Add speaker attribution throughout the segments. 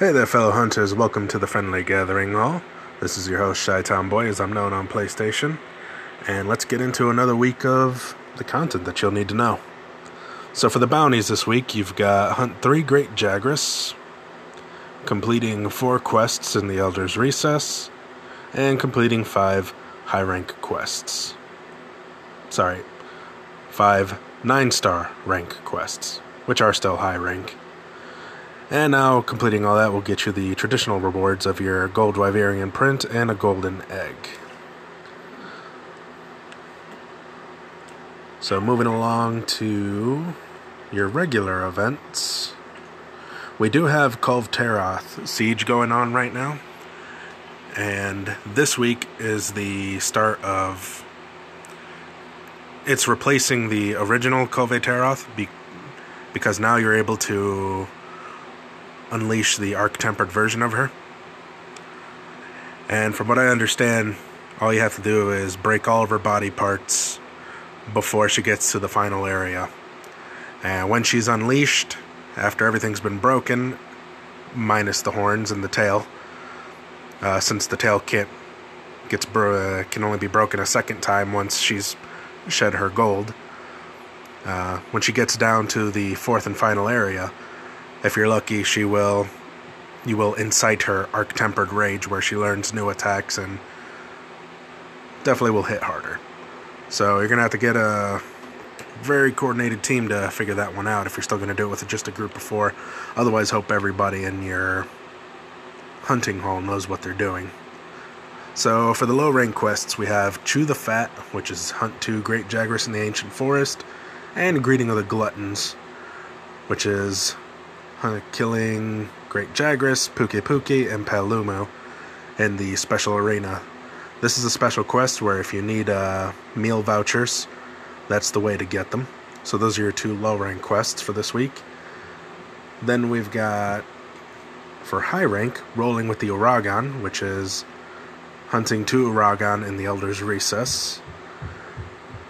Speaker 1: Hey there, fellow hunters. Welcome to the Friendly Gathering Hall. This is your host, Shy Boy, as I'm known on PlayStation. And let's get into another week of the content that you'll need to know. So, for the bounties this week, you've got Hunt 3 Great Jagras, completing 4 quests in the Elder's Recess, and completing 5 high rank quests. Sorry, 5 9 star rank quests, which are still high rank. And now, completing all that will get you the traditional rewards of your gold Wyverian print and a golden egg. So, moving along to your regular events, we do have Kulve Taroth Siege going on right now. And this week is the start of. It's replacing the original Kulve Taroth be, because now you're able to unleash the arch tempered version of her. And from what I understand, all you have to do is break all of her body parts before she gets to the final area. And when she's unleashed, after everything's been broken, minus the horns and the tail, uh, since the tail can't gets bro- uh, can only be broken a second time once she's shed her gold. Uh, when she gets down to the fourth and final area, if you're lucky, she will you will incite her arch tempered rage where she learns new attacks and definitely will hit harder. So you're gonna have to get a very coordinated team to figure that one out if you're still gonna do it with just a group of four. Otherwise hope everybody in your hunting hall knows what they're doing. So for the low rank quests we have Chew the Fat, which is Hunt 2 Great Jagras in the Ancient Forest, and Greeting of the Gluttons, which is killing Great Jagras, Pukei-Pukei, and Paolumu in the special arena. This is a special quest where if you need uh, meal vouchers, that's the way to get them. So those are your two low rank quests for this week. Then we've got for high rank, rolling with the Uragaan, which is hunting two Uragaan in the Elder's Recess.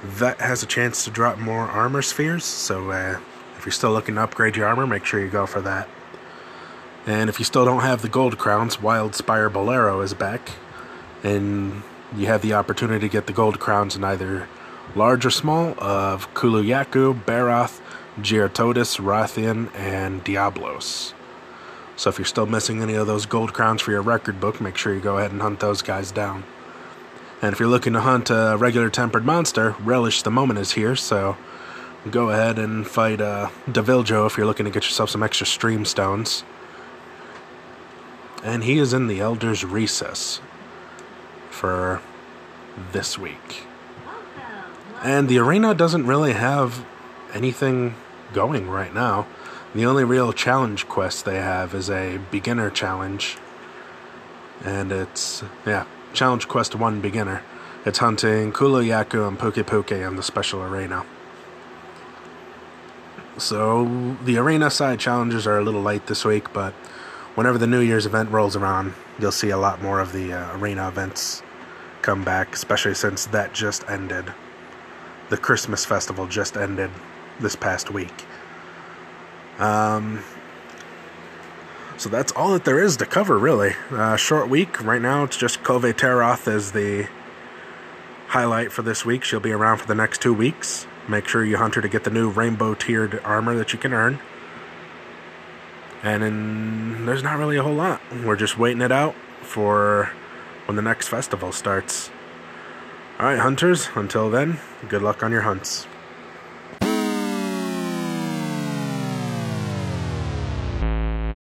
Speaker 1: That has a chance to drop more armor spheres, so uh, if you're still looking to upgrade your armor, make sure you go for that. And if you still don't have the gold crowns, Wild Spire Bolero is back. And you have the opportunity to get the gold crowns in either large or small of Kulu-Ya-Ku, Barroth, Rathian, and Diablos. So if you're still missing any of those gold crowns for your record book, make sure you go ahead and hunt those guys down. And if you're looking to hunt a regular tempered monster, Relish the Moment is here, so go ahead and fight uh, Deviljho if you're looking to get yourself some extra stream stones. And he is in the Elder's Recess for this week. And the arena doesn't really have anything going right now. The only real challenge quest they have is a beginner challenge. And it's, yeah, challenge quest 1 beginner. It's hunting Kulu-Ya-Ku and Pukei-Pukei in the special arena. So the arena side challenges are a little light this week, but whenever the New Year's event rolls around, you'll see a lot more of the uh, arena events come back, especially since that just ended. The Christmas festival just ended this past week. Um, so that's all that there is to cover, really. Uh, short week. Right now, it's just Kulve Taroth as the highlight for this week. She'll be around for the next two weeks. Make sure you hunt her to get the new rainbow tiered armor that you can earn. And then there's not really a whole lot. We're just waiting it out for when the next festival starts. Alright, hunters, until then, good luck on your hunts.